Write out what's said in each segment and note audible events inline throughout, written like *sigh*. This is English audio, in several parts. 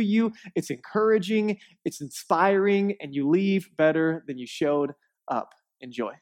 you, it's encouraging, it's inspiring, and you leave better than you showed up. Enjoy.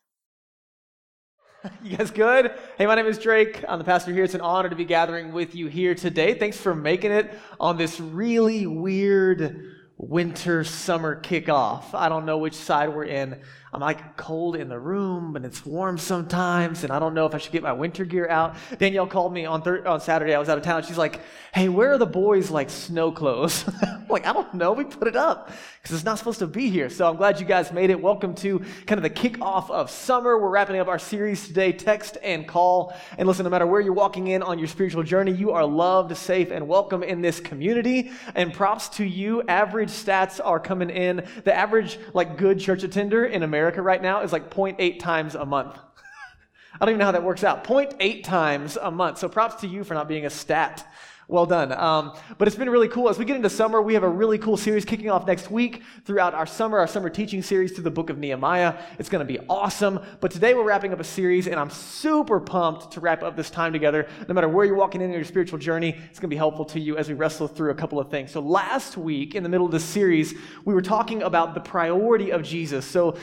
*laughs* You guys good? Hey, my name is Drake. I'm the pastor here. It's an honor to be gathering with you here today. Thanks for making it on this really weird winter summer kickoff. I don't know which side we're in. I'm like cold in the room but it's warm sometimes, and I don't know if I should get my winter gear out. Danielle called me on thir- on Saturday. I was out of town. She's like, "Hey, where are the boys' like snow clothes?" *laughs* Like, "I don't know. We put it up because it's not supposed to be here." So I'm glad you guys made it. Welcome to kind of the kickoff of summer. We're wrapping up our series today, text and call. And listen, no matter where you're walking in on your spiritual journey, you are loved, safe, and welcome in this community. And props to you. Average stats are coming in. The average like good church attender in America America right now is like 0.8 times a month. *laughs* I don't even know how that works out. 0.8 times a month. So props to you for not being a stat. Well done. Um, but it's been really cool. As we get into summer, we have a really cool series kicking off next week throughout our summer, our summer teaching series through the book of Nehemiah. It's going to be awesome. But today we're wrapping up a series, and I'm super pumped to wrap up this time together. No matter where you're walking in your spiritual journey, it's going to be helpful to you as we wrestle through a couple of things. So last week, in the middle of this series, we were talking about the priority of Jesus. So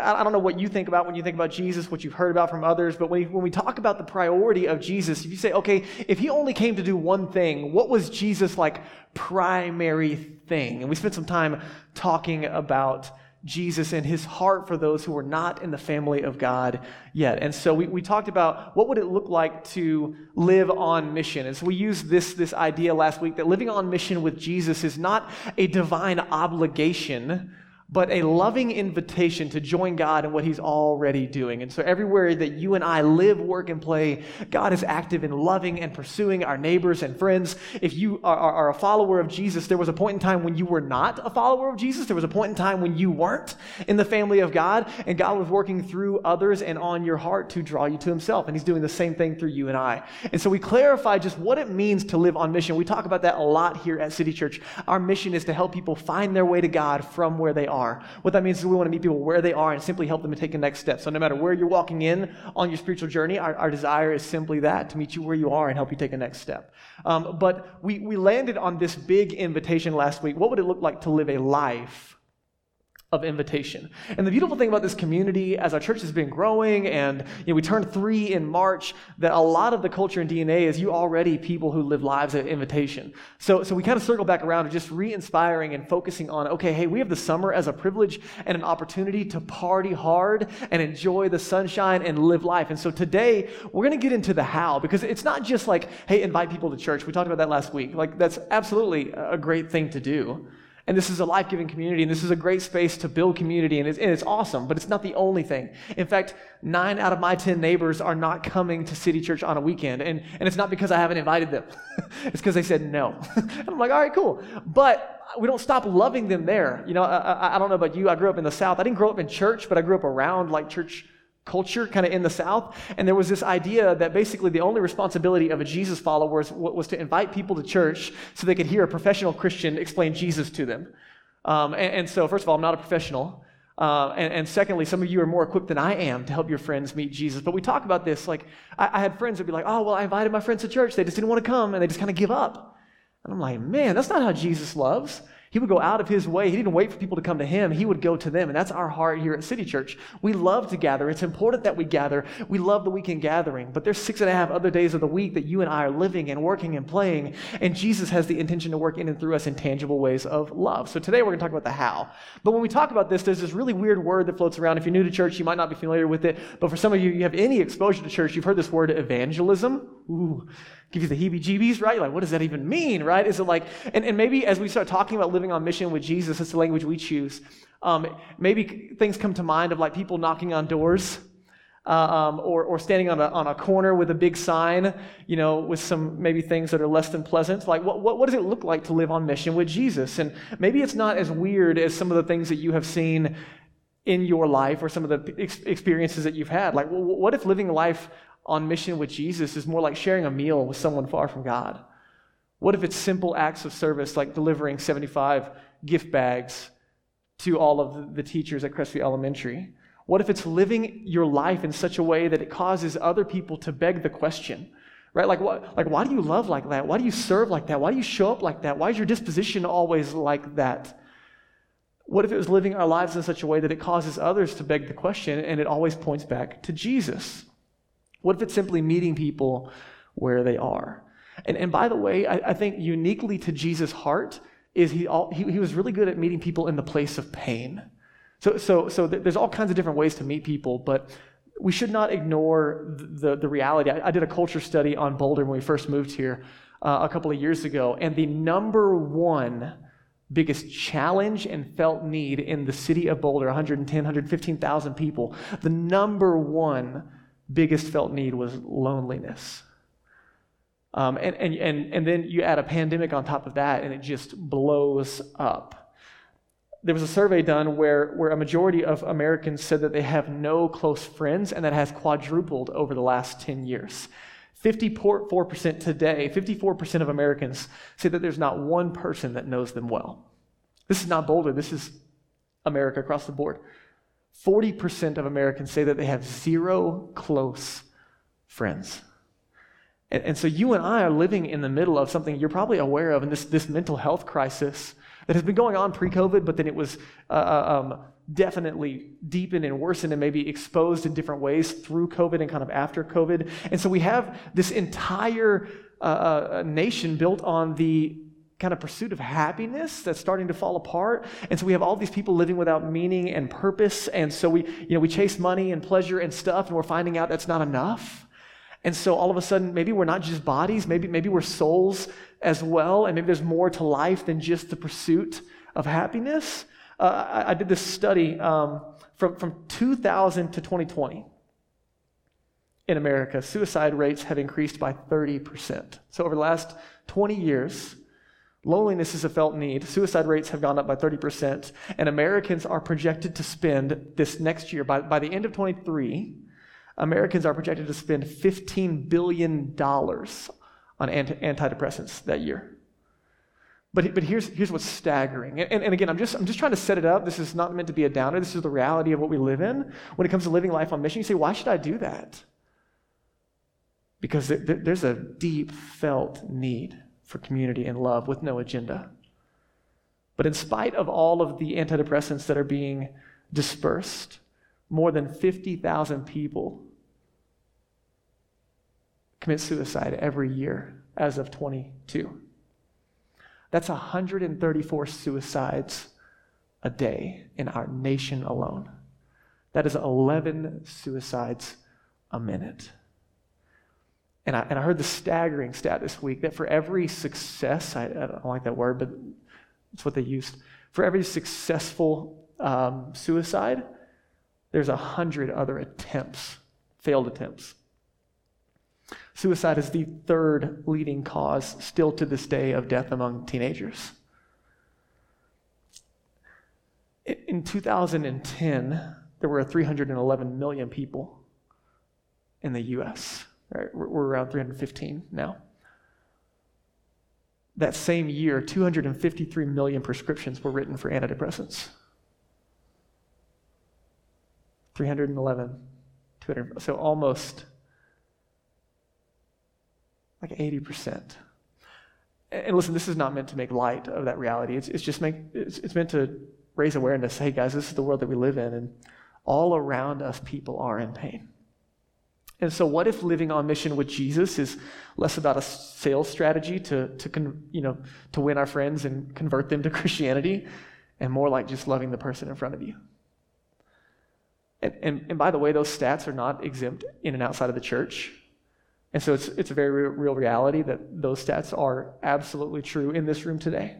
I don't know what you think about when you think about Jesus, what you've heard about from others, but when we, when we talk about the priority of Jesus, if you say, okay, if he only came to do one thing, thing. What was Jesus' like primary thing? And we spent some time talking about Jesus and his heart for those who were not in the family of God yet. And so we, we talked about what would it look like to live on mission. And so we used this, this idea last week that living on mission with Jesus is not a divine obligation, but a loving invitation to join God in what He's already doing. And so, everywhere that you and I live, work, and play, God is active in loving and pursuing our neighbors and friends. If you are, are, are, a follower of Jesus, there was a point in time when you were not a follower of Jesus. There was a point in time when you weren't in the family of God, and God was working through others and on your heart to draw you to Himself. And He's doing the same thing through you and I. And so, we clarify just what it means to live on mission. We talk about that a lot here at City Church. Our mission is to help people find their way to God from where they are are. What that means is we want to meet people where they are and simply help them to take the next step. So no matter where you're walking in on your spiritual journey, our, our desire is simply that, to meet you where you are and help you take the next step. Um, but we, we landed on this big invitation last week. What would it look like to live a life of invitation. And the beautiful thing about this community, as our church has been growing, and you know, we turned three in March, that a lot of the culture and DNA is you already people who live lives of invitation. So, so we kind of circle back around to just re-inspiring and focusing on, okay, hey, we have the summer as a privilege and an opportunity to party hard and enjoy the sunshine and live life. And so today we're going to get into the how because it's not just like, hey, invite people to church. We talked about that last week. Like that's absolutely a great thing to do. And this is a life giving community, and this is a great space to build community, and it's, and it's, awesome, but it's not the only thing. In fact, nine out of my 10 neighbors are not coming to City Church on a weekend, and, and it's not because I haven't invited them, *laughs* it's because they said no. *laughs* and I'm like, all right, cool. But we don't stop loving them there. You know, I, I, I don't know about you, I grew up in the South. I didn't grow up in church, but I grew up around like church culture kind of in the South. And there was this idea that basically the only responsibility of a Jesus follower was, was to invite people to church so they could hear a professional Christian explain Jesus to them. Um, and, and, so, first of all, I'm not a professional. Uh, and, and, secondly, some of you are more equipped than I am to help your friends meet Jesus. But we talk about this. Like, I, I had friends that would be like, oh, well, I invited my friends to church. They just didn't want to come, and they just kind of give up. And I'm like, man, that's not how Jesus loves. He would go out of his way. He didn't wait for people to come to him. He would go to them. And that's our heart here at City Church. We love to gather. It's important that we gather. We love the weekend gathering. But there's six and a half other days of the week that you and I are living and working and playing. And Jesus has the intention to work in and through us in tangible ways of love. So today we're going to talk about the how. But when we talk about this, there's this really weird word that floats around. If you're new to church, you might not be familiar with it. But for some of you, you have any exposure to church, you've heard this word evangelism. Ooh give you the heebie jeebies, right? Like, what does that even mean, right? Is it like, and, and maybe as we start talking about living on mission with Jesus, it's the language we choose. Um, maybe things come to mind of like people knocking on doors. Uh, um, or, or standing on a, on a corner with a big sign, you know, with some maybe things that are less than pleasant. Like, what, what, what does it look like to live on mission with Jesus? And maybe it's not as weird as some of the things that you have seen in your life or some of the ex- experiences that you've had. Like, what if living life on mission with Jesus is more like sharing a meal with someone far from God? What if it's simple acts of service like delivering 75 gift bags to all of the teachers at Crestview Elementary? What if it's living your life in such a way that it causes other people to beg the question? Right? Like, like, why do you love like that? Why do you serve like that? Why do you show up like that? Why is your disposition always like that? What if it was living our lives in such a way that it causes others to beg the question and it always points back to Jesus? What if it's simply meeting people where they are? And, and by the way, I, I think uniquely to Jesus' heart is he, all, he, he was really good at meeting people in the place of pain. So, so, so there's all kinds of different ways to meet people, but we should not ignore the, the reality. I, I did a culture study on Boulder when we first moved here uh, a couple of years ago, and the number one biggest challenge and felt need in the city of Boulder 110, 115,000 people the number one biggest felt need was loneliness. Um, and, and, and, and then you add a pandemic on top of that, and it just blows up there was a survey done where, where a majority of Americans said that they have no close friends, and that has quadrupled over the last 10 years. 54% today, 54% of Americans say that there's not one person that knows them well. This is not Boulder, this is America across the board. 40% of Americans say that they have zero close friends. And, and, so you and I are living in the middle of something you're probably aware of in this, this mental health crisis that has been going on pre COVID, but then it was uh, uh, um, definitely deepened and worsened and maybe exposed in different ways through COVID and kind of after COVID. And so we have this entire uh, uh, nation built on the kind of pursuit of happiness that's starting to fall apart and so we have all these people living without meaning and purpose and so we you know we chase money and pleasure and stuff and we're finding out that's not enough and so all of a sudden, maybe we're not just bodies, maybe, maybe we're souls as well, and maybe there's more to life than just the pursuit of happiness. Uh, I, I, did this study um, from, from 2000 to 2020 in America. Suicide rates have increased by 30%. So over the last 20 years, loneliness is a felt need. Suicide rates have gone up by 30%, and Americans are projected to spend this next year, by, by the end of 23, Americans are projected to spend $15 billion on anti- antidepressants that year. But, but here's, here's what's staggering. And, and, again, I'm just, I'm just trying to set it up. This is not meant to be a downer. This is the reality of what we live in. When it comes to living life on mission, you say, why should I do that? Because there's a deep felt need for community and love with no agenda. But in spite of all of the antidepressants that are being dispersed, more than 50,000 people commit suicide every year as of 22. That's 134 suicides a day in our nation alone. That is 11 suicides a minute. And I, and I heard the staggering stat this week that for every success, I, I don't like that word, but it's what they used. For every successful um, suicide, there's a hundred other attempts, failed attempts. Suicide is the third leading cause, still to this day, of death among teenagers. In 2010, there were 311 million people in the US. Right? We're around 315 now. That same year, 253 million prescriptions were written for antidepressants. 311, 200, so almost like 80%. And listen, this is not meant to make light of that reality. It's, it's just make, it's, it's meant to raise awareness. Hey, guys, this is the world that we live in, and all around us, people are in pain. And so, what if living on mission with Jesus is less about a sales strategy to, to con, you know, to win our friends and convert them to *laughs* Christianity, and more like just loving the person in front of you? And, and, and by the way, those stats are not exempt in and outside of the church. And so it's, it's a very real reality that those stats are absolutely true in this room today.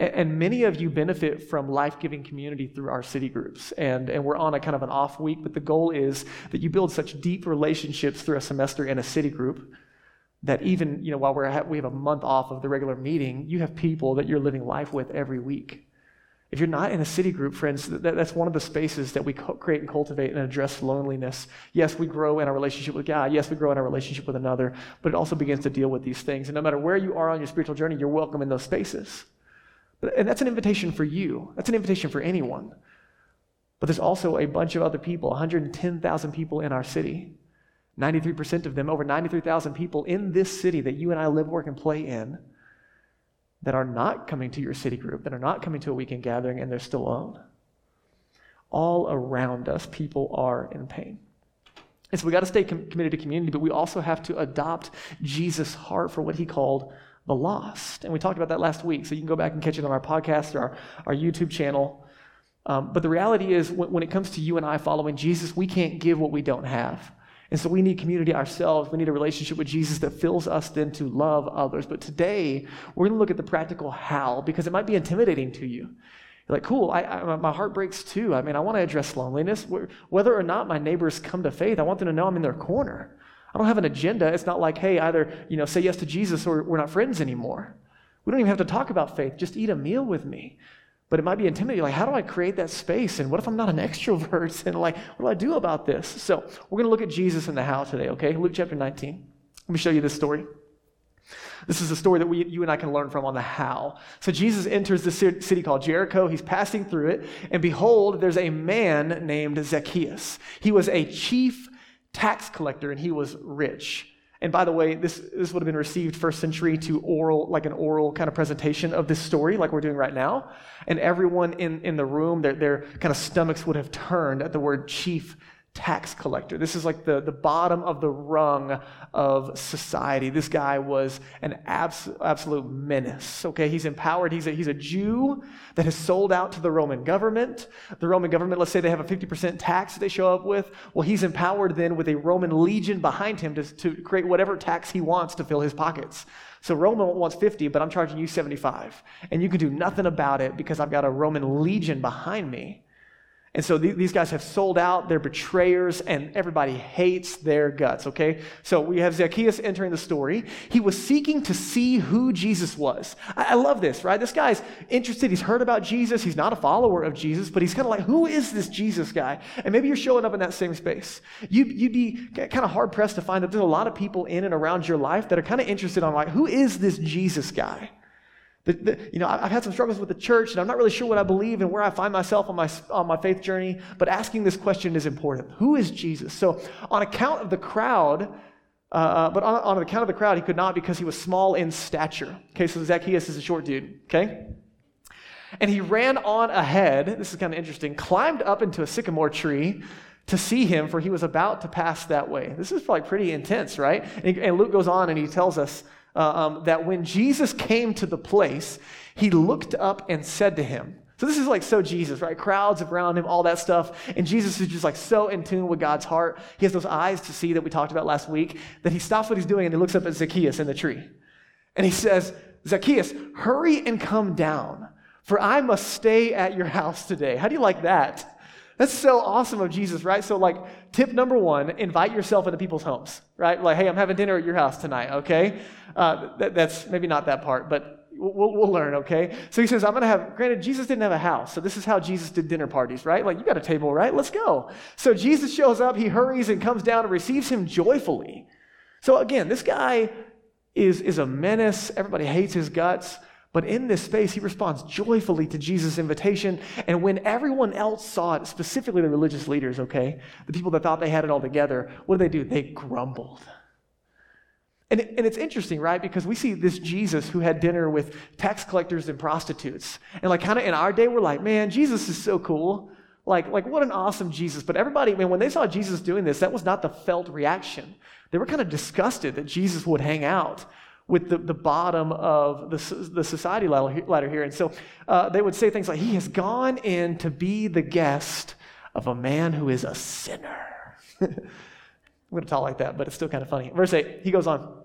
And many of you benefit from life giving community through our city groups. And, and we're on a kind of an off week, but the goal is that you build such deep relationships through a semester in a city group that even you know, while we're, we have a month off of the regular meeting, you have people that you're living life with every week. If you're not in a city group, friends, that, that's one of the spaces that we co- create and cultivate and address loneliness. Yes, we grow in our relationship with God. Yes, we grow in our relationship with another, but it also begins to deal with these things. And no matter where you are on your spiritual journey, you're welcome in those spaces. And that's an invitation for you, that's an invitation for anyone. But there's also a bunch of other people, 110,000 people in our city. 93% of them, over 93,000 people in this city that you and I live, work, and play in, that are not coming to your city group, that are not coming to a weekend gathering, and they're still alone. All around us, people are in pain. And so we got to stay com- committed to community, but we also have to adopt Jesus' heart for what he called the lost. And we talked about that last week, so you can go back and catch it on our podcast or our, our YouTube channel. Um, but the reality is, when, when it comes to you and I following Jesus, we can't give what we don't have. And so we need community ourselves. We need a relationship with Jesus that fills us then to love others. But today, we're going to look at the practical how because it might be intimidating to you. You're like, cool, I, I, my heart breaks too. I mean, I want to address loneliness. Whether or not my neighbors come to faith, I want them to know I'm in their corner. I don't have an agenda. It's not like, hey, either you know, say yes to Jesus or we're not friends anymore. We don't even have to talk about faith. Just eat a meal with me. But it might be intimidating. Like, how do I create that space? And what if I'm not an *laughs* extrovert? And like, what do I do about this? So we're going to look at Jesus and the how today, okay? Luke chapter 19. Let me show you this story. This is a story that we, you and I can learn from on the how. So Jesus enters the city called Jericho. He's passing through it. And behold, there's a man named Zacchaeus. He was a chief tax collector and he was rich. And by the way, this, this would have been received first century to oral, like an oral kind of presentation of this story, like we're doing right now. And everyone in, in the room, their, their kind of stomachs would have turned at the word chief tax collector. This is like the, the bottom of the rung of society. This guy was an abs- absolute menace. Okay, he's empowered. He's a, he's a Jew that has sold out to the Roman government. The Roman government, let's say they have a 50% tax they show up with. Well, he's empowered then with a Roman legion behind him to, to create whatever tax he wants to fill his pockets. So Roman wants 50, but I'm charging you 75. And you can do nothing about it because I've got a Roman legion behind me. And so these guys have sold out, they're betrayers, and everybody hates their guts, okay? So we have Zacchaeus entering the story. He was seeking to see who Jesus was. I, love this, right? This guy's interested. He's heard about Jesus. He's not a follower of Jesus, but he's kind of like, who is this Jesus guy? And maybe you're showing up in that same space. You, you'd be kind of hard pressed to find that there's a lot of people in and around your life that are kind of interested on, like, who is this Jesus guy? The, the, you know, I've had some struggles with the church, and I'm not really sure what I believe and where I find myself on my, on my faith journey, but asking this question is important. Who is Jesus? So, on account of the crowd, uh, uh, but on, on account of the crowd, he could not because he was small in stature. Okay, so Zacchaeus is a short dude, okay? And he ran on ahead, this is kind of interesting, climbed up into a sycamore tree to see him, for he was about to pass that way. This is like pretty intense, right? And, and Luke goes on and he tells us um, that when Jesus came to the place, he looked up and said to him, so this is like so Jesus, right? Crowds around him, all that stuff. And Jesus is just like so in tune with God's heart. He has those eyes to see that we talked about last week that he stops what he's doing and he looks up at Zacchaeus in the tree. And he says, Zacchaeus, hurry and come down, for I must stay at your house today. How do you like that? That's so awesome of Jesus, right? So, like, tip number one invite yourself into people's homes, right? Like, hey, I'm having dinner at your house tonight, okay? Uh, that, that's maybe not that part, but we'll, we'll learn, okay? So he says, I'm going to have, granted, Jesus didn't have a house. So this is how Jesus did dinner parties, right? Like, you got a table, right? Let's go. So Jesus shows up, he hurries and comes down and receives him joyfully. So again, this guy is, is a menace. Everybody hates his guts. But in this space, he responds joyfully to Jesus' invitation. And when everyone else saw it, specifically the religious leaders, okay, the people that thought they had it all together, what did they do? They grumbled. And, and it's interesting, right? Because we see this Jesus who had dinner with tax collectors and prostitutes. And like kind of in our day, we're like, man, Jesus is so cool. Like, like what an awesome Jesus. But everybody, man, when they saw Jesus doing this, that was not the felt reaction. They were kind of disgusted that Jesus would hang out with the, the bottom of the, the society ladder here. And so uh, they would say things like, He has gone in to be the guest of a man who is a sinner. *laughs* I'm going to talk like that, but it's still kind of funny. Verse 8, he goes on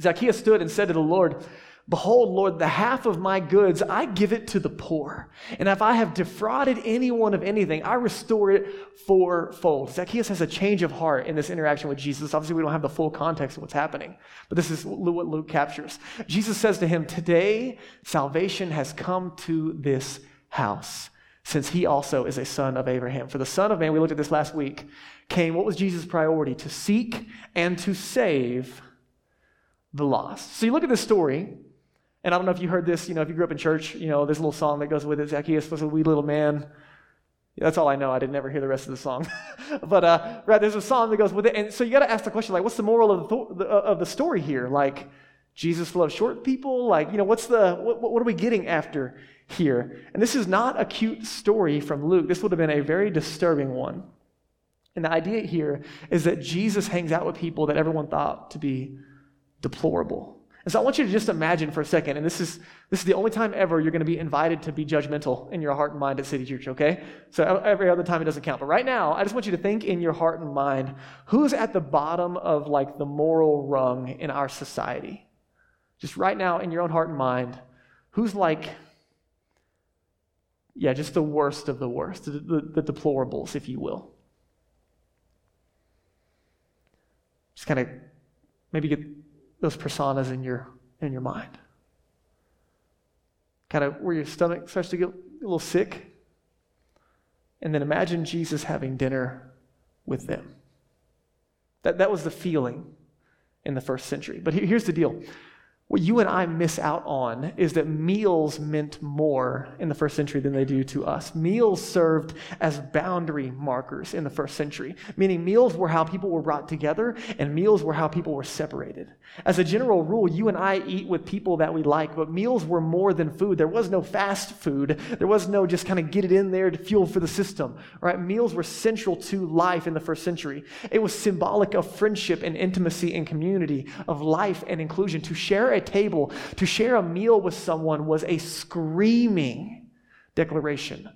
Zacchaeus stood and said to the Lord, Behold, Lord, the half of my goods, I give it to the poor. And if I have defrauded anyone of anything, I restore it fourfold. Zacchaeus has a change of heart in this interaction with Jesus. Obviously, we don't have the full context of what's happening, but this is what Luke captures. Jesus says to him, Today salvation has come to this house, since he also is a son of Abraham. For the Son of Man, we looked at this last week, came, what was Jesus' priority? To seek and to save the lost. So you look at this story, and I don't know if you heard this, you know, if you grew up in church, you know, there's a little song that goes with it. Zacchaeus was a wee little man. That's all I know. I didn't ever hear the rest of the song. *laughs* but uh, right, there's a song that goes with it. And so you got to ask the question, like, what's the moral of the, th- of the story here? Like, Jesus loves short people? Like, you know, what's the, what, what are we getting after here? And this is not a cute story from Luke. This would have been a very disturbing one. And the idea here is that Jesus hangs out with people that everyone thought to be deplorable. And so I want you to just imagine for a second, and this is this is the only time ever you're going to be invited to be judgmental in your heart and mind at City Church, okay? So every other time it doesn't count. But right now, I just want you to think in your heart and mind, who's at the bottom of like the moral rung in our society? Just right now in your own heart and mind, who's like yeah, just the worst of the worst, the, the, the deplorables, if you will. Just kind of maybe get those personas in your in your mind. Kind of where your stomach starts to get a little sick. And then imagine Jesus having dinner with them. That, that was the feeling in the first century. But here's the deal what you and I miss out on is that meals meant more in the first century than they do to us. Meals served as boundary markers in the first century, meaning meals were how people were brought together and meals were how people were separated. As a general rule, you and I eat with people that we like, but meals were more than food. There was no fast food. There was no just kind of get it in there to fuel for the system, right? Meals were central to life in the first century. It was symbolic of friendship and intimacy and community, of life and inclusion. To share a table, to share a meal with someone was a screaming declaration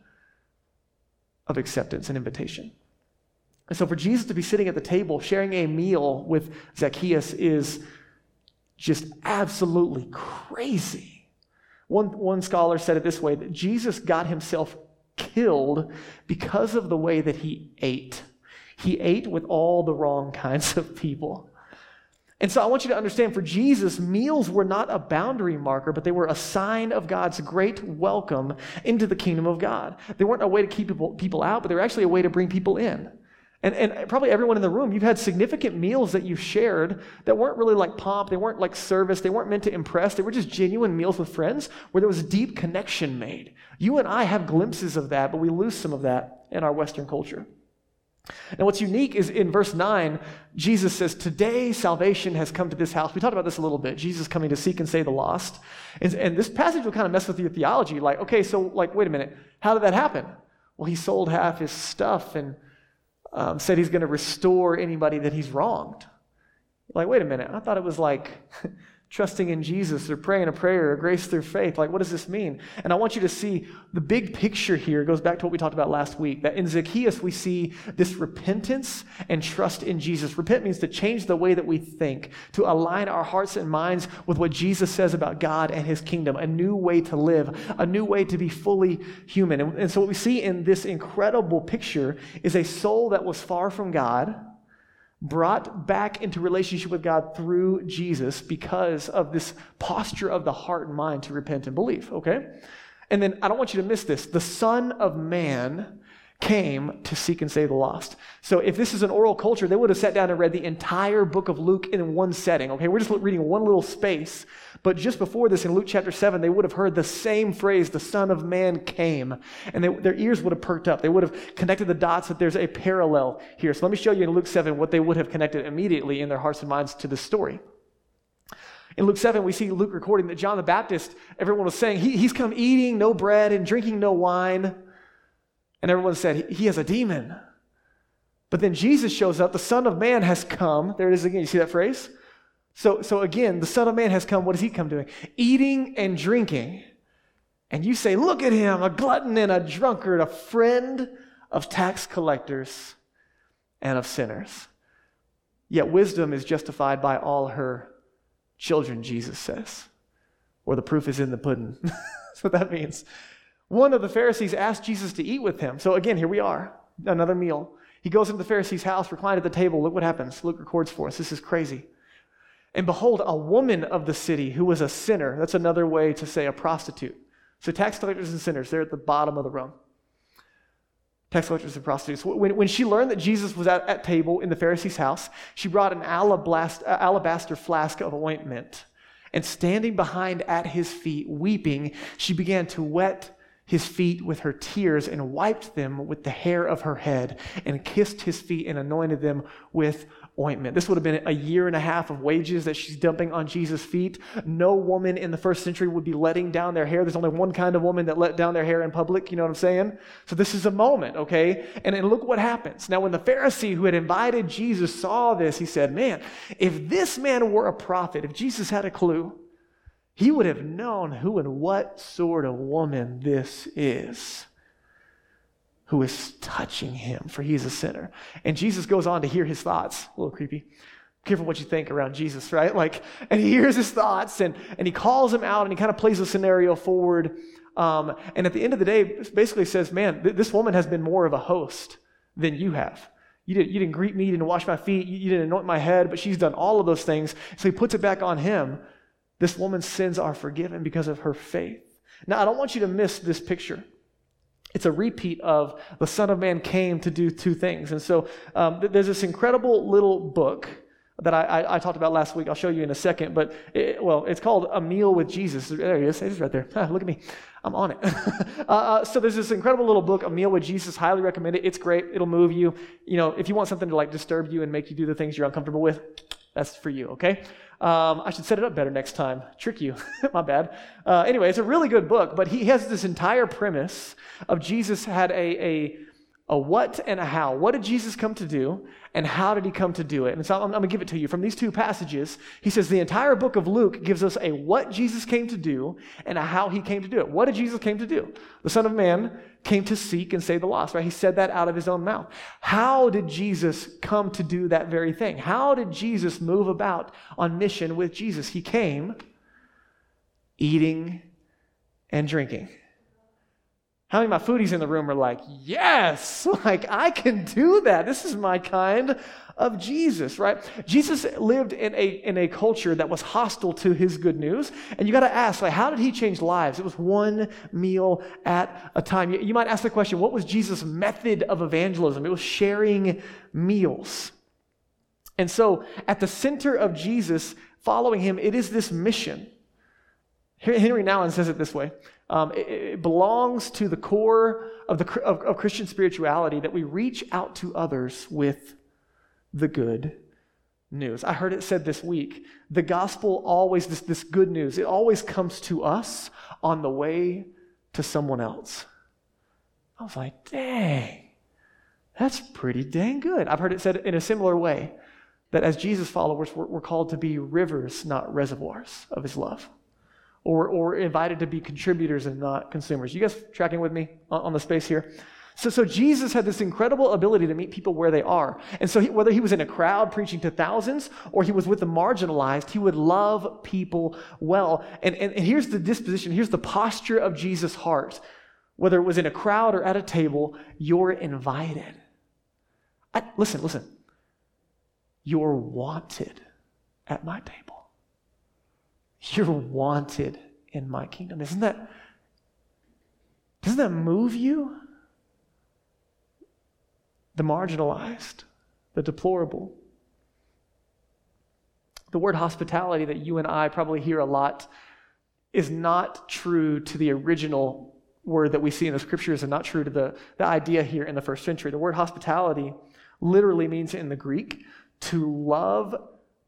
of acceptance and invitation. And so for Jesus to be sitting at the table sharing a meal with Zacchaeus is just absolutely crazy. One, one scholar said it this way that Jesus got himself killed because of the way that he ate. He ate with all the wrong kinds of people. And so I want you to understand for Jesus, meals were not a boundary marker, but they were a sign of God's great welcome into the kingdom of God. They weren't a way to keep people, people out, but they were actually a way to bring people in. And, and probably everyone in the room, you've had significant meals that you've shared that weren't really like pomp, they weren't like service, they weren't meant to impress, they were just genuine meals with friends where there was a deep connection made. You and I have glimpses of that, but we lose some of that in our Western culture. And what's unique is in verse 9, Jesus says, Today salvation has come to this house. We talked about this a little bit. Jesus coming to seek and save the lost. And, and this passage will kind of mess with your theology. Like, okay, so, like, wait a minute. How did that happen? Well, he sold half his stuff and um, said he's going to restore anybody that he's wronged. Like, wait a minute. I thought it was like *laughs* trusting in Jesus or praying a prayer or grace through faith. Like, what does this mean? And I want you to see the big picture here it goes back to what we talked about last week. That in Zacchaeus, we see this repentance and trust in Jesus. Repent means to change the way that we think, to align our hearts and minds with what Jesus says about God and his kingdom, a new way to live, a new way to be fully human. And, and so, what we see in this incredible picture is a soul that was far from God brought back into relationship with God through Jesus because of this posture of the heart and mind to repent and believe, okay? And then I don't want you to miss this. The Son of Man came to seek and save the lost. So if this is an oral culture, they would have sat down and read the entire book of Luke in one setting. Okay, we're just reading one little space. But just before this, in Luke chapter 7, they would have heard the same phrase, the Son of Man came. And they, their ears would have perked up. They would have connected the dots that there's a parallel here. So let me show you in Luke 7 what they would have connected immediately in their hearts and minds to this story. In Luke 7, we see Luke recording that John the Baptist, everyone was saying, he, he's come eating no bread and drinking no wine. And everyone said, He has a demon. But then Jesus shows up. The Son of Man has come. There it is again. You see that phrase? So, so again, the Son of Man has come. What does he come doing? Eating and drinking. And you say, Look at him, a glutton and a drunkard, a friend of tax collectors and of sinners. Yet wisdom is justified by all her children, Jesus says. or the proof is in the pudding. *laughs* That's what that means. One of the Pharisees asked Jesus to eat with him. So again, here we are, another meal. He goes into the Pharisee's house, reclined at the table. Look what happens. Luke records for us. This is crazy. And behold, a woman of the city who was a sinner. That's another way to say a prostitute. So tax collectors and sinners, they're at the bottom of the rung. Tax collectors and prostitutes. When, when she learned that Jesus was at, at table in the Pharisee's house, she brought an alabaster, alabaster flask of ointment. And standing behind at his feet, weeping, she began to wet his feet with her tears and wiped them with the hair of her head and kissed his feet and anointed them with ointment. This would have been a year and a half of wages that she's dumping on Jesus' feet. No woman in the first century would be letting down their hair. There's only one kind of woman that let down their hair in public. You know what I'm saying? So this is a moment, okay? And, and look what happens. Now, when the Pharisee who had invited Jesus saw this, he said, Man, if this man were a prophet, if Jesus had a clue, he would have known who and what sort of woman this is who is touching him, for he's a sinner. And Jesus goes on to hear his thoughts. A little creepy. Careful what you think around Jesus, right? Like, and he hears his thoughts and, and he calls him out and he kind of plays the scenario forward. Um, and at the end of the day, basically says, Man, th- this woman has been more of a host than you have. You, did, you didn't greet me, you didn't wash my feet, you, you didn't anoint my head, but she's done all of those things. So he puts it back on him. This woman's sins are forgiven because of her faith. Now, I don't want you to miss this picture it's a repeat of the Son of Man came to do two things. And so um, there's this incredible little book that I, I, I, talked about last week. I'll show you in a second. But, it, well, it's called A Meal with Jesus. There he is. It's right there. Ah, look at me. I'm on it. *laughs* uh, uh, so there's this incredible little book, A Meal with Jesus. Highly recommend it. It's great. It'll move you. You know, if you want something to like disturb you and make you do the things you're uncomfortable with, that's for you, okay? Um, I should set it up better next time. Trick you. *laughs* My bad. Uh, anyway, it's a really good book, but he has this entire premise of Jesus had a, a, a what and a how. What did Jesus come to do, and how did he come to do it? And so I'm, I'm going to give it to you. From these two passages, he says the entire book of Luke gives us a what Jesus came to do and a how he came to do it. What did Jesus came to do? The Son of Man came to seek and save the lost, right? He said that out of his own mouth. How did Jesus come to do that very thing? How did Jesus move about on mission with Jesus? He came eating and drinking. How many of my foodies in the room are like, yes, *laughs* like I can do that. This is my kind of Jesus, right? Jesus lived in a, in a culture that was hostile to his good news. And you got to ask, like, how did he change lives? It was one meal at a time. You, you might ask the question, what was Jesus' method of evangelism? It was sharing meals. And so at the center of Jesus following him, it is this mission. Henry Nouwen says it this way um, it, it, belongs to the core of, the, of, of Christian spirituality that we reach out to others with the good news. I heard it said this week the gospel always, this, this good news, it always comes to us on the way to someone else. I was like, dang, that's pretty dang good. I've heard it said in a similar way that as Jesus followers, we're, we're called to be rivers, not reservoirs of his love or, or invited to be contributors and not consumers. You guys tracking with me on, on the space here? So, so Jesus had this incredible ability to meet people where they are. And so he, whether he was in a crowd preaching to thousands or he was with the marginalized, he would love people well. And, and, and here's the disposition, here's the posture of Jesus' heart. Whether it was in a crowd or at a table, you're invited. I, listen, listen. You're wanted at my table. You're wanted in my kingdom. Isn't that, doesn't that move you? The marginalized, the deplorable. The word hospitality that you and I probably hear a lot is not true to the original word that we see in the scriptures and not true to the, the idea here in the first century. The word hospitality literally means in the Greek to love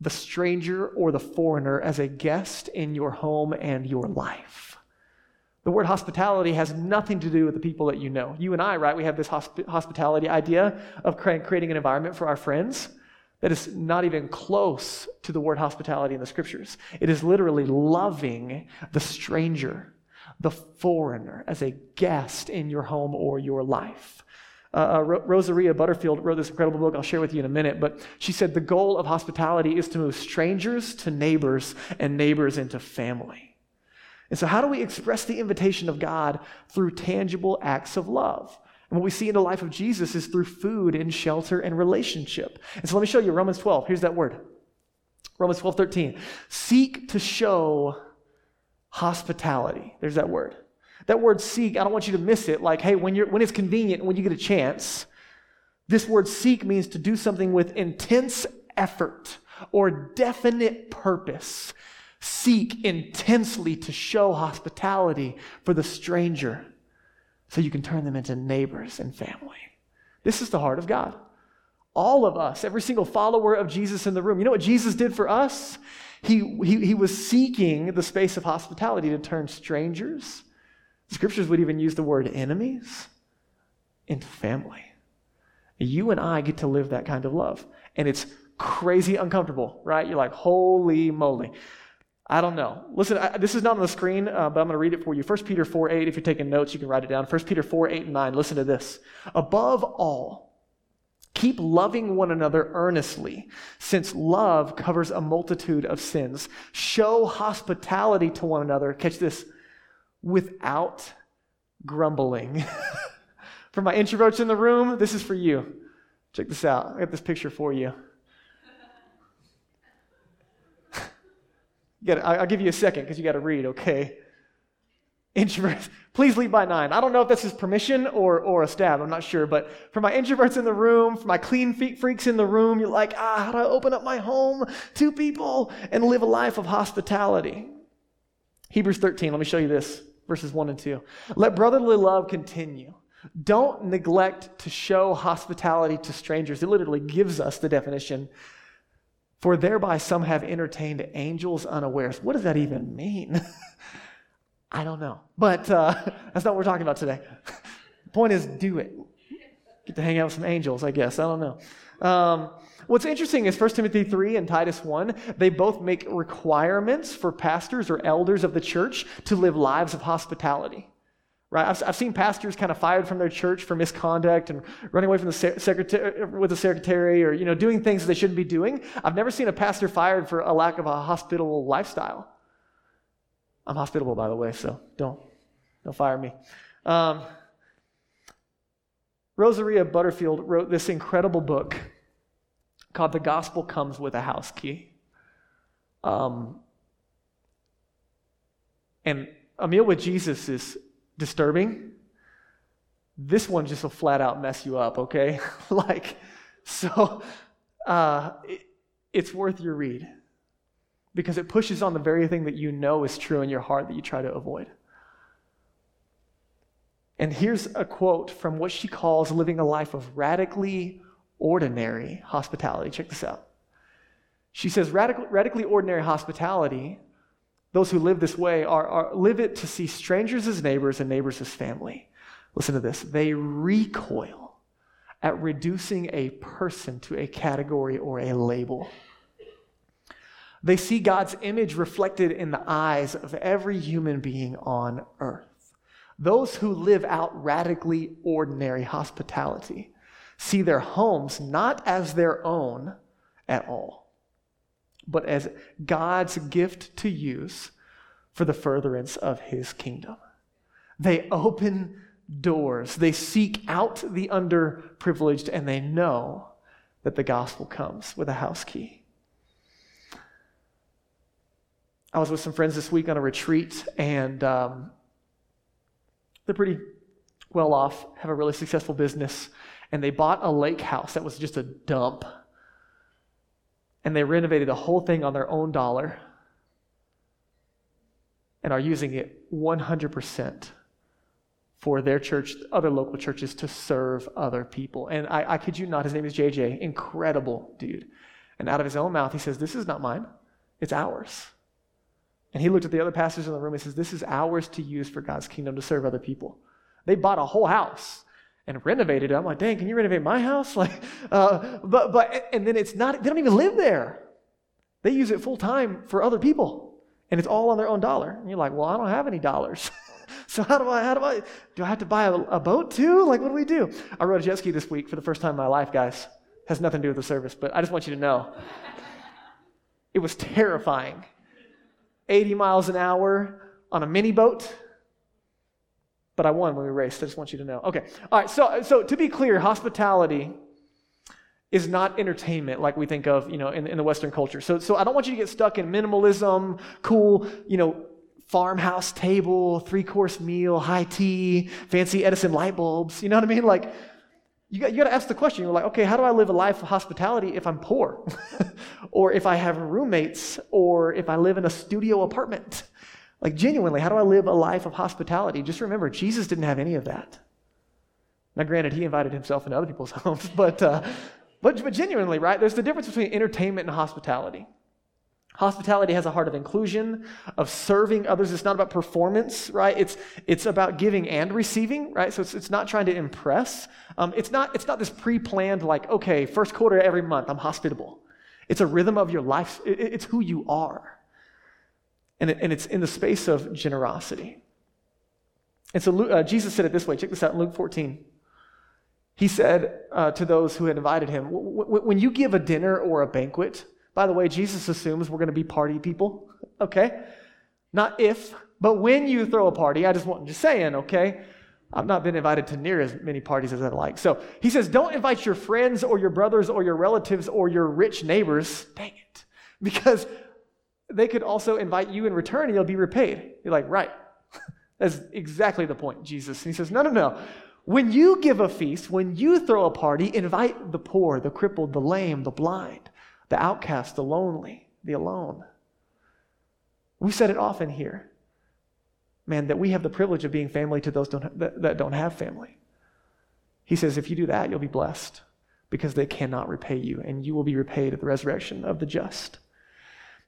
the stranger or the foreigner as a guest in your home and your life. The word hospitality has nothing to do with the people that you know. You and I, right, we have this hosp- hospitality idea of creating an environment for our friends that is not even close to the word hospitality in the scriptures. It is literally loving the stranger, the foreigner, as a guest in your home or your life. Uh, uh Rosaria Butterfield wrote this incredible book I'll share with you in a minute, but she said the goal of hospitality is to move strangers to neighbors and neighbors into family. And so, how do we express the invitation of God through tangible acts of love? And what we see in the life of Jesus is through food and shelter and relationship. And so, let me show you Romans 12. Here's that word Romans 12, 13. Seek to show hospitality. There's that word. That word seek, I don't want you to miss it. Like, hey, when, you're, when it's convenient, when you get a chance, this word seek means to do something with intense effort or definite purpose. Seek intensely to show hospitality for the stranger so you can turn them into neighbors and family. This is the heart of God. All of us, every single follower of Jesus in the room. You know what Jesus did for us? He, he, he was seeking the space of hospitality to turn strangers, scriptures would even use the word enemies, into family. You and I get to live that kind of love. And it's crazy uncomfortable, right? You're like, holy moly. I don't know. Listen, I, this is not on the screen, uh, but I'm going to read it for you. 1 Peter 4 8, if you're taking notes, you can write it down. 1 Peter 4 8 and 9. Listen to this. Above all, keep loving one another earnestly, since love covers a multitude of sins. Show hospitality to one another. Catch this without grumbling. *laughs* For my introverts in the room, this is for you. Check this out. I got this picture for you. *laughs* you gotta, I'll give you a second because you got to read, okay? Introverts, *laughs* please leave by nine. I don't know if this is permission or, or a stab, I'm not sure. But for my introverts in the room, for my clean feet freaks in the room, you're like, ah, how do I open up my home to people and live a life of hospitality? Hebrews 13, let me show you this, verses 1 and 2. Let brotherly love continue. Don't neglect to show hospitality to strangers. It literally gives us the definition. For thereby some have entertained angels unawares. What does that even mean? *laughs* I don't know. But uh, that's not what we're talking about today. the *laughs* point is, do it. Get to hang out with some angels, I guess. I don't know. Um, what's interesting is 1 Timothy 3 and Titus 1, they both make requirements for pastors or elders of the church to live lives of hospitality right? I've, I've seen pastors kind of fired from their church for misconduct and running away from the secretary with the secretary or you know doing things they shouldn't be doing. I've never seen a pastor fired for a lack of a hospitable lifestyle. I'm hospitable, by the way, so don't don't fire me. Um, Rosaria Butterfield wrote this incredible book called "The Gospel Comes with a House Key." Um, and a meal with Jesus is disturbing, this one just will flat out mess you up, okay? *laughs* like, so uh, it, it's worth your read because it pushes on the very thing that you know is true in your heart that you try to avoid. And here's a quote from what she calls living a life of radically ordinary hospitality. Check this out. She says, Radical, radically ordinary hospitality those who live this way are, are, live it to see strangers as neighbors and neighbors as family. Listen to this. They recoil at reducing a person to a category or a label. They see God's image reflected in the eyes of every human being on earth. Those who live out radically ordinary hospitality see their homes not as their own at all but as God's gift to use for the furtherance of his kingdom. They open doors, they seek out the underprivileged, and they know that the gospel comes with a house key. I was with some friends this week on a retreat, and um, they're pretty well off, have a really successful business, and they bought a lake house that was just a dump and they renovated the whole thing on their own dollar and are using it 100% for their church, other local churches to serve other people. And I, I kid you not, his name is JJ, incredible dude. And out of his own mouth, he says, This is not mine, it's ours. And he looked at the other pastors in the room and says, This is ours to use for God's kingdom to serve other people. They bought a whole house and renovated it. I'm like, dang, can you renovate my house? *laughs* Like, uh, but but and then it's not. They don't even live there. They use it full time for other people, and it's all on their own dollar. And you're like, well, I don't have any dollars. *laughs* so how do I? How do I? Do I have to buy a, a, boat too? Like, what do we do? I rode a jet ski this week for the first time in my life, guys. Has nothing to do with the service, but I just want you to know, it was terrifying. 80 miles an hour on a mini boat, but I won when we raced. I just want you to know. Okay. All right. So, so to be clear, hospitality is not entertainment like we think of, you know, in, in the Western culture. So, so I don't want you to get stuck in minimalism, cool, you know, farmhouse table, three course meal, high tea, fancy Edison light bulbs. You know what I mean? Like, you got, you got to ask the question. You're like, okay, how do I live a life of hospitality if I'm poor? *laughs* or if I have roommates? Or if I live in a studio apartment? Like, genuinely, how do I live a life of hospitality? Just remember, Jesus didn't have any of that. Now, granted, he invited himself into other people's *laughs* homes, but, uh, but, but genuinely, right? There's the difference between entertainment and hospitality. Hospitality has a heart of inclusion, of serving others. It's not about performance, right? It's, it's about giving and receiving, right? So it's, it's not trying to impress. Um, it's, not, it's not this pre planned, like, okay, first quarter every month, I'm hospitable. It's a rhythm of your life, it, it's who you are. And, it, and it's in the space of generosity. And so uh, Jesus said it this way check this out in Luke 14. He said uh, to those who had invited him, When you give a dinner or a banquet, by the way, Jesus assumes we're going to be party people, *laughs* okay? Not if, but when you throw a party, I just want just saying, okay? I've not been invited to near as many parties as I'd like. So he says, don't invite your friends or your brothers or your relatives or your rich neighbors. Dang it. *laughs* Because they could also invite you in return and you'll be repaid. You're like, right. *laughs* That's exactly the point, Jesus. And he says, no, no, no. When you give a feast, when you throw a party, invite the poor, the crippled, the lame, the blind the outcast, the lonely, the alone. We said it often here, man, that we have the privilege of being family to those don't, that, that don't have family. He says, if you do that, you'll be blessed because they cannot repay you, and you will be repaid at the resurrection of the just.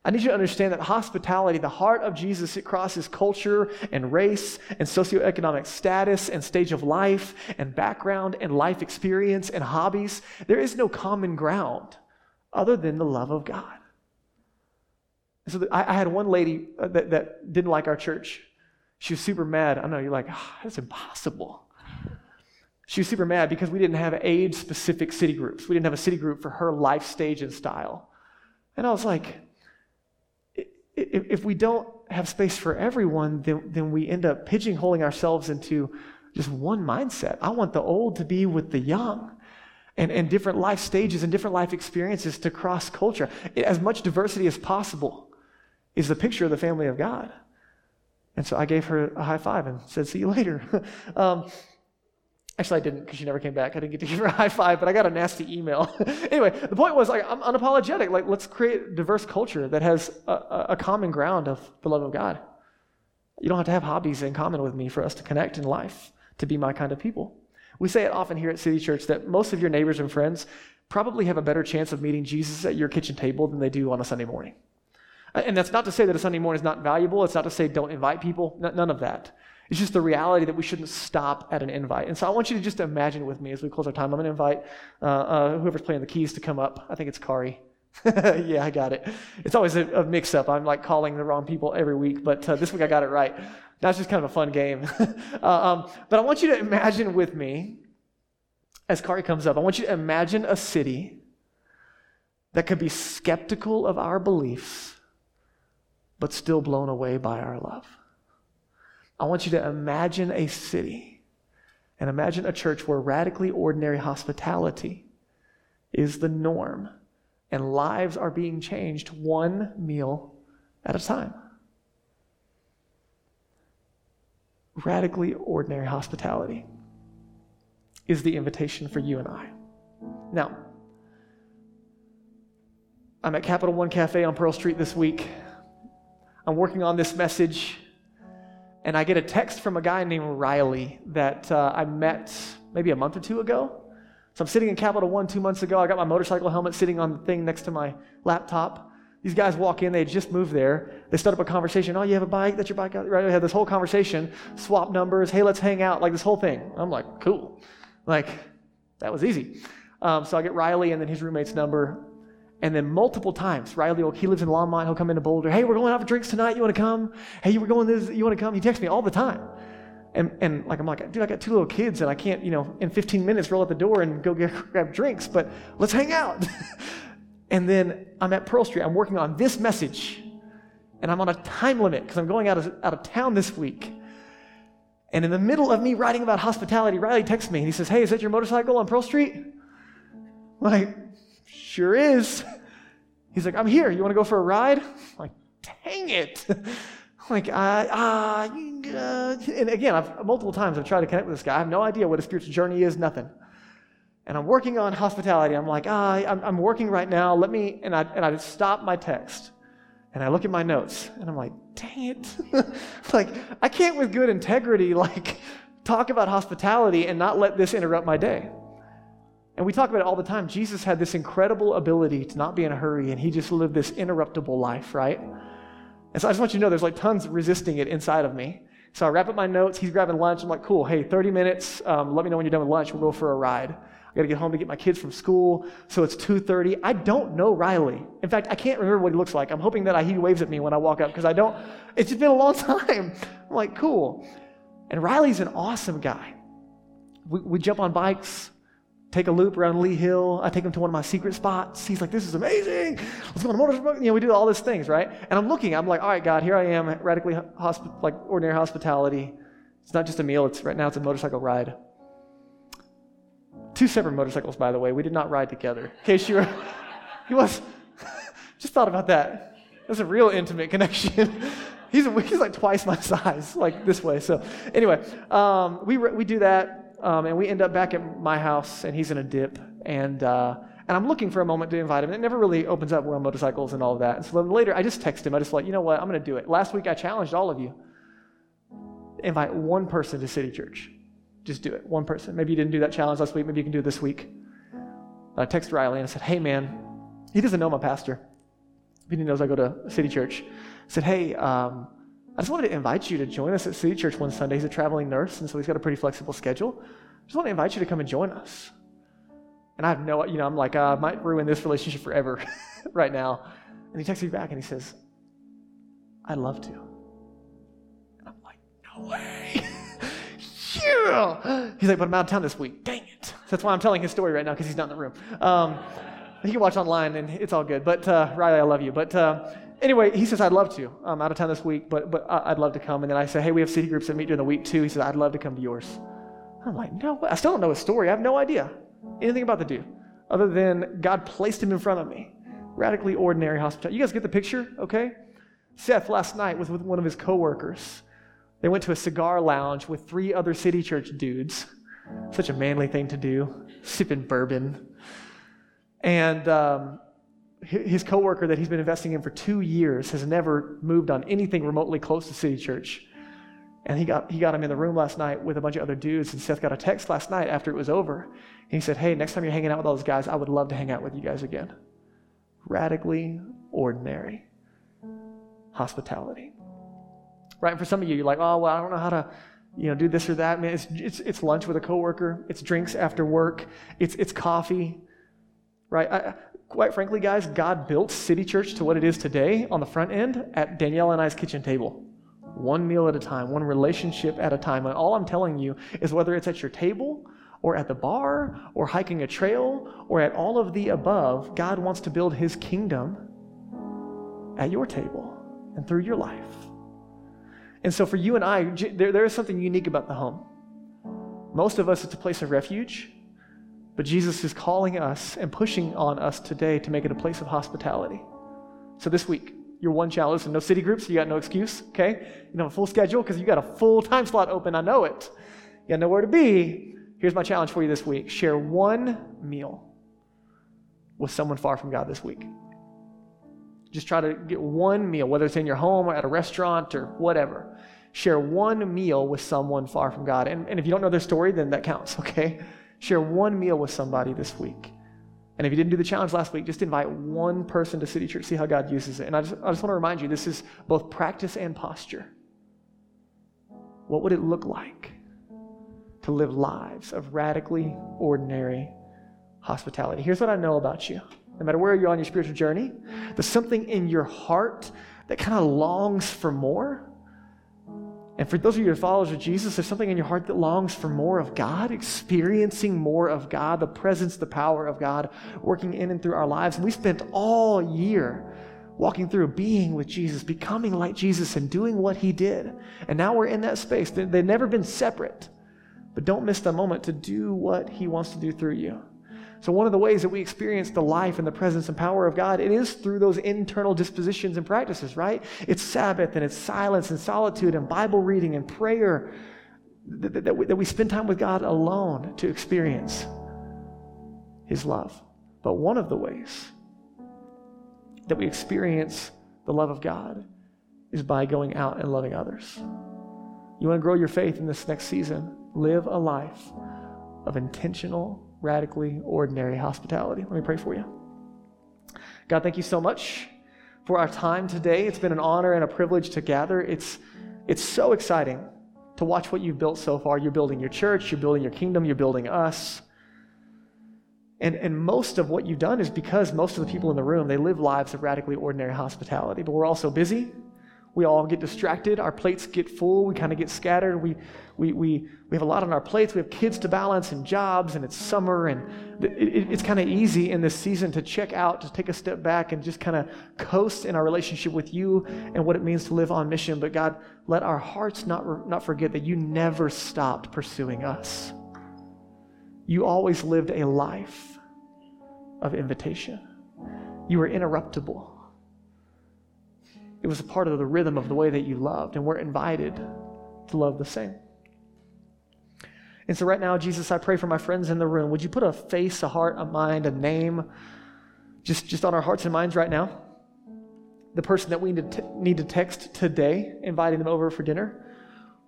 I need you to understand that hospitality, the heart of Jesus, it crosses culture and race and socioeconomic status and stage of life and background and life experience and hobbies. There is no common ground other than the love of God. So the, I, I, had one lady uh, that, that didn't like our church. She was super mad. I know you're like, oh, that's impossible. She was super mad because we didn't have age specific city groups. We didn't have a city group for her life stage and style. And I was like, if, we don't have space for everyone, then, then we end up pigeonholing ourselves into just one mindset. I want the old to be with the young and, and different life stages and different life experiences to cross culture. As much diversity as possible is the picture of the family of God. And so I gave her a high five and said, See you later. *laughs* um, actually, I didn't because she never came back. I didn't get to *laughs* give her a high five, but I got a nasty email. *laughs* anyway, the point was like, I'm unapologetic. Like, let's create a diverse culture that has a, a common ground of the love of God. You don't have to have hobbies in common with me for us to connect in life, to be my kind of people. We say it often here at City Church that most of your neighbors and friends probably have a better chance of meeting Jesus at your kitchen table than they do on a Sunday morning. And that's not to say that a Sunday morning is not valuable. It's not to say don't invite people. None of that. It's just the reality that we shouldn't stop at an invite. And so I want you to just imagine with me as we close our time. I'm going to invite uh, uh, whoever's playing the keys to come up. I think it's Kari. *laughs* yeah, I got it. It's always a, a, mix up. I'm like calling the wrong people every week, but uh, this week I got it right. That's just kind of a fun game. *laughs* uh, um, but I want you to imagine with me, as Kari comes up, I want you to imagine a city that could be skeptical of our beliefs, but still blown away by our love. I want you to imagine a city and imagine a church where radically ordinary hospitality is the norm and lives are being changed one meal at a time. Radically ordinary hospitality is the invitation for you and I. Now, I'm at Capital One Cafe on Pearl Street this week. I'm working on this message, and I get a text from a guy named Riley that uh, I met maybe a month or two ago. So I'm sitting in Capital One two months ago. I got my motorcycle helmet sitting on the thing next to my laptop. These guys walk in, they just moved there. They start up a conversation. Oh, you have a bike? That's your bike? Right? We had this whole conversation, swap numbers. Hey, let's hang out. Like this whole thing. I'm like, cool. Like, that was easy. Um, so I get Riley and then his roommate's number. And then multiple times, Riley, he lives in Longmont. He'll come into Boulder. Hey, we're going out for drinks tonight. You want to come? Hey, we're going this. You want to come? He texts me all the time. And, and like I'm like, dude, I got two little kids and I can't, you know, in 15 minutes roll out the door and go get, *laughs* grab drinks, but let's hang out. *laughs* and then I'm at Pearl Street. I'm working on this message. and I'm on a time limit because I'm going out of, out of town this week. And in the middle of me writing about hospitality, Riley texts me and he says, Hey, is that your motorcycle on Pearl Street? *laughs* Like, sure is. He's like, I'm here. You want to go for a ride? I'm like, dang it. I'm *laughs* like, ah, uh, and again, I've, multiple times I've tried to connect with this guy. I have no idea what his spiritual journey is, nothing. And I'm working on hospitality. I'm like, ah, I'm, I'm working right now. Let me, and I, and I stop my text. And I look at my notes and I'm like, dang it. *laughs* like, I can't with good integrity, like, talk about hospitality and not let this interrupt my day. And we talk about it all the time. Jesus had this incredible ability to not be in a hurry, and he just lived this interruptible life, right? And so I just want you to know there's like tons resisting it inside of me. So I wrap up my notes. He's grabbing lunch. I'm like, cool. Hey, 30 minutes. Um, let me know when you're done with lunch. We'll go for a ride. I got to get home to get my kids from school. So it's 2:30. I don't know Riley. In fact, I can't remember what he looks like. I'm hoping that I, he waves at me when I walk up because I don't. It's just been a long *laughs* time. I'm like, cool. And Riley's an awesome guy. We, we jump on bikes take a loop around Lee Hill. I take him to one of my secret spots. He's like, this is amazing. Let's go on a motorcycle. You know, we do all these things, right? And I'm looking, I'm like, all right, God, here I am, radically hosp- like ordinary hospitality. It's not just a meal, it's right now it's a motorcycle ride. Two separate motorcycles, by the way. We did not ride together. In case you were, *laughs* he was, *laughs* just thought about that. That's a real intimate connection. *laughs* he's, he's like twice my size, like this way. So, anyway, um, we, we do that. Um, and we end up back at my house, and he's in a dip. And, uh, and I'm looking for a moment to invite him. And it never really opens up. We're motorcycles and all of that. And so then later, I just text him. I just like, you know what? I'm going to do it. Last week, I challenged all of you. Invite one person to City Church. Just do it. One person. Maybe you didn't do that challenge last week. Maybe you can do it this week. I texted Riley and I said, hey, man, he doesn't know my pastor. He knows I go to City Church. I said, hey, um, I just wanted to invite you to join us at City Church one Sunday. He's a traveling nurse, and so he's got a pretty flexible schedule. I just want to invite you to come and join us. And I have no, you know, I'm like, uh, I might ruin this relationship forever *laughs* right now. And he texts me back and he says, I'd love to. And I'm like, no way. *laughs* yeah. He's like, but I'm out of town this week. Dang it. That's why I'm telling his story right now because he's not in the room. Um, you can watch online and it's all good. But uh, Riley, I love you. But uh, anyway, he says, I'd love to. I'm out of town this week, but, but I'd love to come. And then I say, hey, we have city groups that meet during the week too. He says, I'd love to come to yours. I'm like, no, I still don't know his story. I have no idea anything about the dude other than God placed him in front of me. Radically ordinary hospitality. You guys get the picture, okay? Seth last night was with one of his coworkers. They went to a cigar lounge with three other city church dudes. Such a manly thing to do, sipping bourbon. And um, his coworker that he's been investing in for two years has never moved on anything remotely close to City Church. And he got, he got him in the room last night with a bunch of other dudes. And Seth got a text last night after it was over. And he said, Hey, next time you're hanging out with all those guys, I would love to hang out with you guys again. Radically ordinary hospitality. Right? And for some of you, you're like, Oh, well, I don't know how to you know, do this or that. Man, it's, it's, it's lunch with a coworker. It's drinks after work. It's, it's coffee. Right? I, quite frankly, guys, God built City Church to what it is today on the front end at Danielle and I's kitchen table. One meal at a time, one relationship at a time. And all I'm telling you is whether it's at your table or at the bar or hiking a trail or at all of the above, God wants to build his kingdom at your table and through your life. And so for you and I, there, there is something unique about the home. Most of us, it's a place of refuge. But Jesus is calling us and pushing on us today to make it a place of hospitality. So this week, your one challenge, listen, no city groups, you got no excuse, okay? You know, a full schedule because you got a full time slot open, I know it. You got nowhere to be. Here's my challenge for you this week share one meal with someone far from God this week. Just try to get one meal, whether it's in your home or at a restaurant or whatever. Share one meal with someone far from God. And, and if you don't know their story, then that counts, *laughs* okay? Share one meal with somebody this week. And if you didn't do the challenge last week, just invite one person to City Church, see how God uses it. And I just, I just want to remind you this is both practice and posture. What would it look like to live lives of radically ordinary hospitality? Here's what I know about you. No matter where you're on your spiritual journey, there's something in your heart that kind of longs for more. And for those of you who are followers of Jesus, there's something in your heart that longs for more of God, experiencing more of God, the presence, the power of God working in and through our lives. And we spent all year walking through, being with Jesus, becoming like Jesus, and doing what he did. And now we're in that space. They've never been separate. But don't miss the moment to do what he wants to do through you. So, one of the ways that we experience the life and the presence and power of God, it is through those internal dispositions and practices, right? It's Sabbath and it's silence and solitude and Bible reading and prayer that, that, we, that we spend time with God alone to experience His love. But one of the ways that we experience the love of God is by going out and loving others. You want to grow your faith in this next season? Live a life of intentional, radically ordinary hospitality. Let me pray for you. God, thank you so much for our time today. It's been an honor and a privilege to gather. It's, it's so exciting to watch what you've built so far. You're building your church, you're building your kingdom, you're building us. And, and most of what you've done is because most of the people in the room, they live lives of radically ordinary hospitality. But we're also busy. We all get distracted. Our plates get full. We kind of get scattered. We, we, we, we have a lot on our plates. We have kids to balance and jobs, and it's summer. And it, it, it's kind of easy in this season to check out, to take a step back, and just kind of coast in our relationship with you and what it means to live on mission. But God, let our hearts not, not forget that you never stopped pursuing us. You always lived a life of invitation. You were interruptible. It was a part of the rhythm of the way that you loved, and we're invited to love the same. And so, right now, Jesus, I pray for my friends in the room. Would you put a face, a heart, a mind, a name just, just on our hearts and minds right now? The person that we need to, need to text today, inviting them over for dinner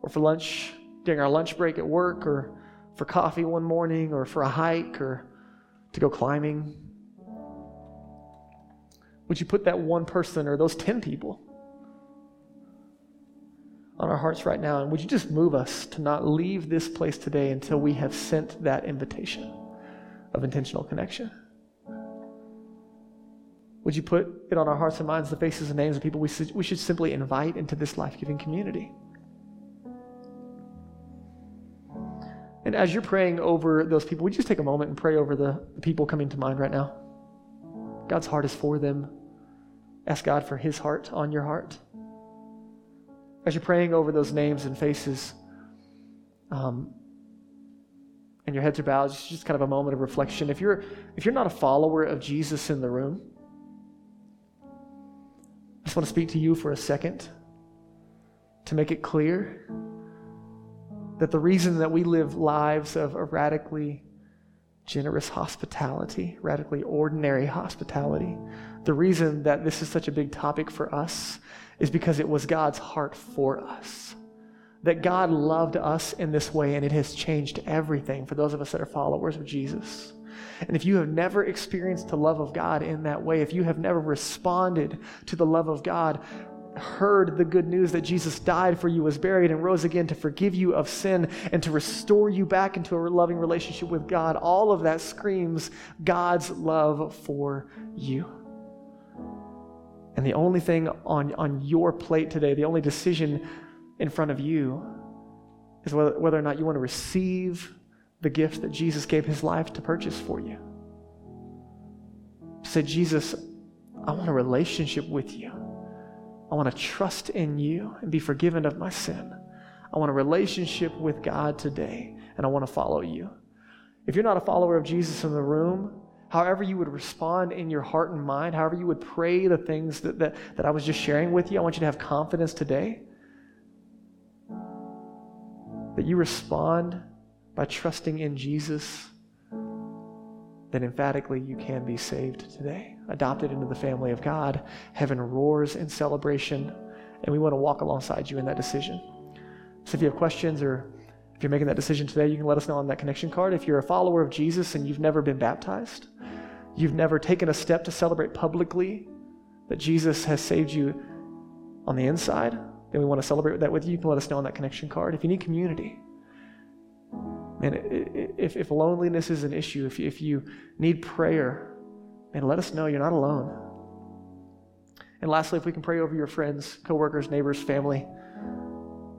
or for lunch during our lunch break at work or for coffee one morning or for a hike or to go climbing? Would you put that one person or those 10 people on our hearts right now? And would you just move us to not leave this place today until we have sent that invitation of intentional connection? Would you put it on our hearts and minds, the faces and names of people we we should simply invite into this life giving community? And as you're praying over those people, would you just take a moment and pray over the, the people coming to mind right now? God's heart is for them. Ask God for His heart on your heart. As you're praying over those names and faces, um, and your heads are bowed, it's just kind of a moment of reflection. If you're if you're not a follower of Jesus in the room, I just want to speak to you for a second to make it clear that the reason that we live lives of a radically generous hospitality, radically ordinary hospitality, the reason that this is such a big topic for us is because it was God's heart for us. That God loved us in this way, and it has changed everything for those of us that are followers of Jesus. And if you have never experienced the love of God in that way, if you have never responded to the love of God, heard the good news that Jesus died for you, was buried, and rose again to forgive you of sin and to restore you back into a loving relationship with God, all of that screams God's love for you. And the only thing on, on your plate today, the only decision in front of you, is whether, whether or not you want to receive the gift that Jesus gave his life to purchase for you. Say, Jesus, I want a relationship with you. I want to trust in you and be forgiven of my sin. I want a relationship with God today, and I want to follow you. If you're not a follower of Jesus in the room, however you would respond in your heart and mind, however you would pray the things that, that, that I was just sharing with you, I want you to have confidence today that you respond by trusting in Jesus, then emphatically you can be saved today adopted into the family of God. Heaven roars in celebration, and we want to walk alongside you in that decision. So if you have questions or if you're making that decision today, you can let us know on that connection card. If you're a follower of Jesus and you've never been baptized, you've never taken a step to celebrate publicly that Jesus has saved you on the inside, then we want to celebrate that with you. You can let us know on that connection card. If you need community, man, if, if loneliness is an issue, if if you need prayer, and let us know you're not alone. And lastly, if we can pray over your friends, coworkers, neighbors, family,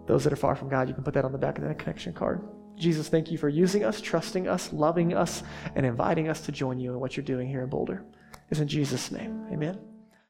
those that are far from God, you can put that on the back of that connection card. Jesus, thank you for using us, trusting us, loving us, and inviting us to join you in what you're doing here in Boulder. It's in Jesus' name. Amen.